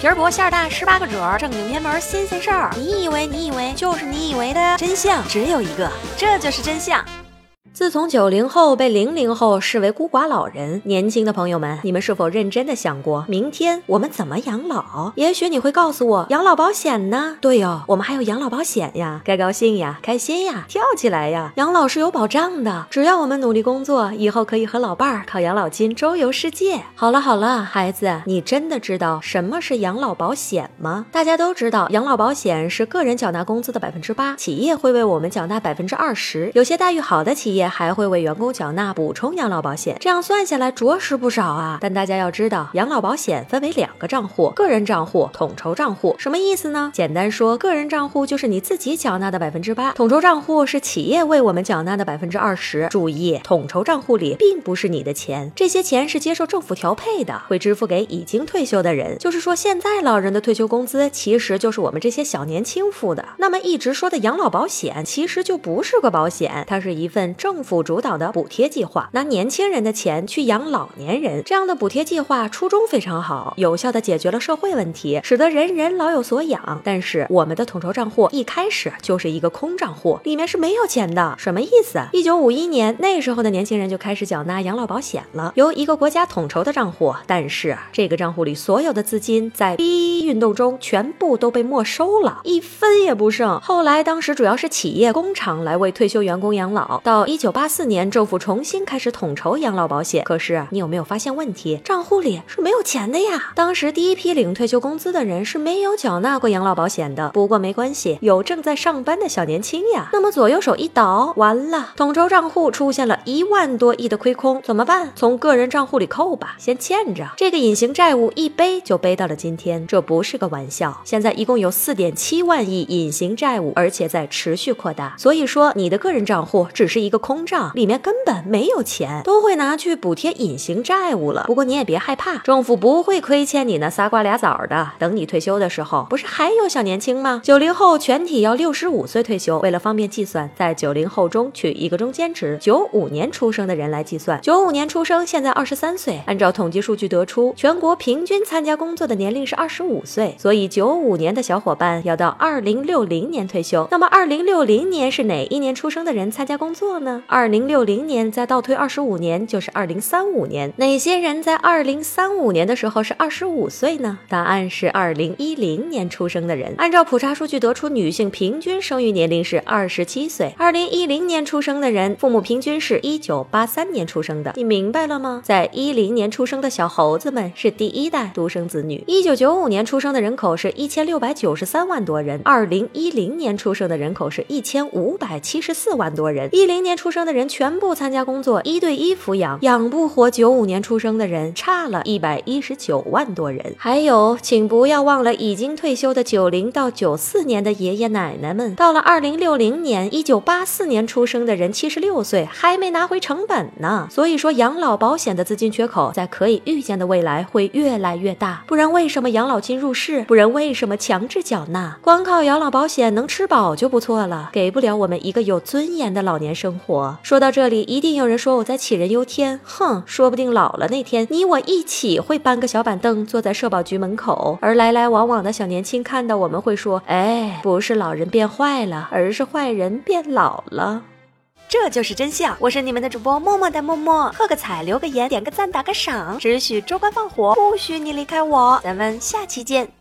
皮儿薄馅儿大，十八个褶儿，正经偏门新鲜事儿。你以为你以为就是你以为的真相只有一个，这就是真相。自从九零后被零零后视为孤寡老人，年轻的朋友们，你们是否认真的想过，明天我们怎么养老？也许你会告诉我，养老保险呢？对哦，我们还有养老保险呀，该高兴呀，开心呀，跳起来呀！养老是有保障的，只要我们努力工作，以后可以和老伴儿靠养老金周游世界。好了好了，孩子，你真的知道什么是养老保险吗？大家都知道，养老保险是个人缴纳工资的百分之八，企业会为我们缴纳百分之二十，有些待遇好的企业。也还会为员工缴纳补充养老保险，这样算下来着实不少啊！但大家要知道，养老保险分为两个账户：个人账户、统筹账户。什么意思呢？简单说，个人账户就是你自己缴纳的百分之八，统筹账户是企业为我们缴纳的百分之二十。注意，统筹账户里并不是你的钱，这些钱是接受政府调配的，会支付给已经退休的人。就是说，现在老人的退休工资其实就是我们这些小年轻付的。那么一直说的养老保险其实就不是个保险，它是一份政。政府主导的补贴计划，拿年轻人的钱去养老年人，这样的补贴计划初衷非常好，有效的解决了社会问题，使得人人老有所养。但是我们的统筹账户一开始就是一个空账户，里面是没有钱的。什么意思？一九五一年那时候的年轻人就开始缴纳养老保险了，由一个国家统筹的账户，但是这个账户里所有的资金在逼运动中全部都被没收了，一分也不剩。后来当时主要是企业工厂来为退休员工养老，到一。九八四年，政府重新开始统筹养老保险。可是，你有没有发现问题？账户里是没有钱的呀。当时第一批领退休工资的人是没有缴纳过养老保险的。不过没关系，有正在上班的小年轻呀。那么左右手一倒，完了，统筹账户出现了一万多亿的亏空，怎么办？从个人账户里扣吧，先欠着。这个隐形债务一背就背到了今天，这不不是个玩笑。现在一共有四点七万亿隐形债务，而且在持续扩大。所以说，你的个人账户只是一个空。账里面根本没有钱，都会拿去补贴隐形债务了。不过你也别害怕，政府不会亏欠你那仨瓜俩枣的。等你退休的时候，不是还有小年轻吗？九零后全体要六十五岁退休。为了方便计算，在九零后中取一个中间值，九五年出生的人来计算。九五年出生，现在二十三岁。按照统计数据得出，全国平均参加工作的年龄是二十五岁。所以九五年的小伙伴要到二零六零年退休。那么二零六零年是哪一年出生的人参加工作呢？二零六零年再倒推二十五年，就是二零三五年。哪些人在二零三五年的时候是二十五岁呢？答案是二零一零年出生的人。按照普查数据得出，女性平均生育年龄是二十七岁。二零一零年出生的人，父母平均是一九八三年出生的。你明白了吗？在一零年出生的小猴子们是第一代独生子女。一九九五年出生的人口是一千六百九十三万多人。二零一零年出生的人口是一千五百七十四万多人。一零年出生的人全部参加工作，一对一抚养，养不活九五年出生的人，差了一百一十九万多人。还有，请不要忘了已经退休的九零到九四年的爷爷奶奶们。到了二零六零年，一九八四年出生的人七十六岁，还没拿回成本呢。所以说，养老保险的资金缺口在可以预见的未来会越来越大。不然，为什么养老金入市？不然，为什么强制缴纳？光靠养老保险能吃饱就不错了，给不了我们一个有尊严的老年生活。说到这里，一定有人说我在杞人忧天。哼，说不定老了那天，你我一起会搬个小板凳坐在社保局门口，而来来往往的小年轻看到我们会说：“哎，不是老人变坏了，而是坏人变老了。”这就是真相。我是你们的主播默默的默默，喝个彩，留个言，点个赞，打个赏，只许州官放火，不许你离开我。咱们下期见。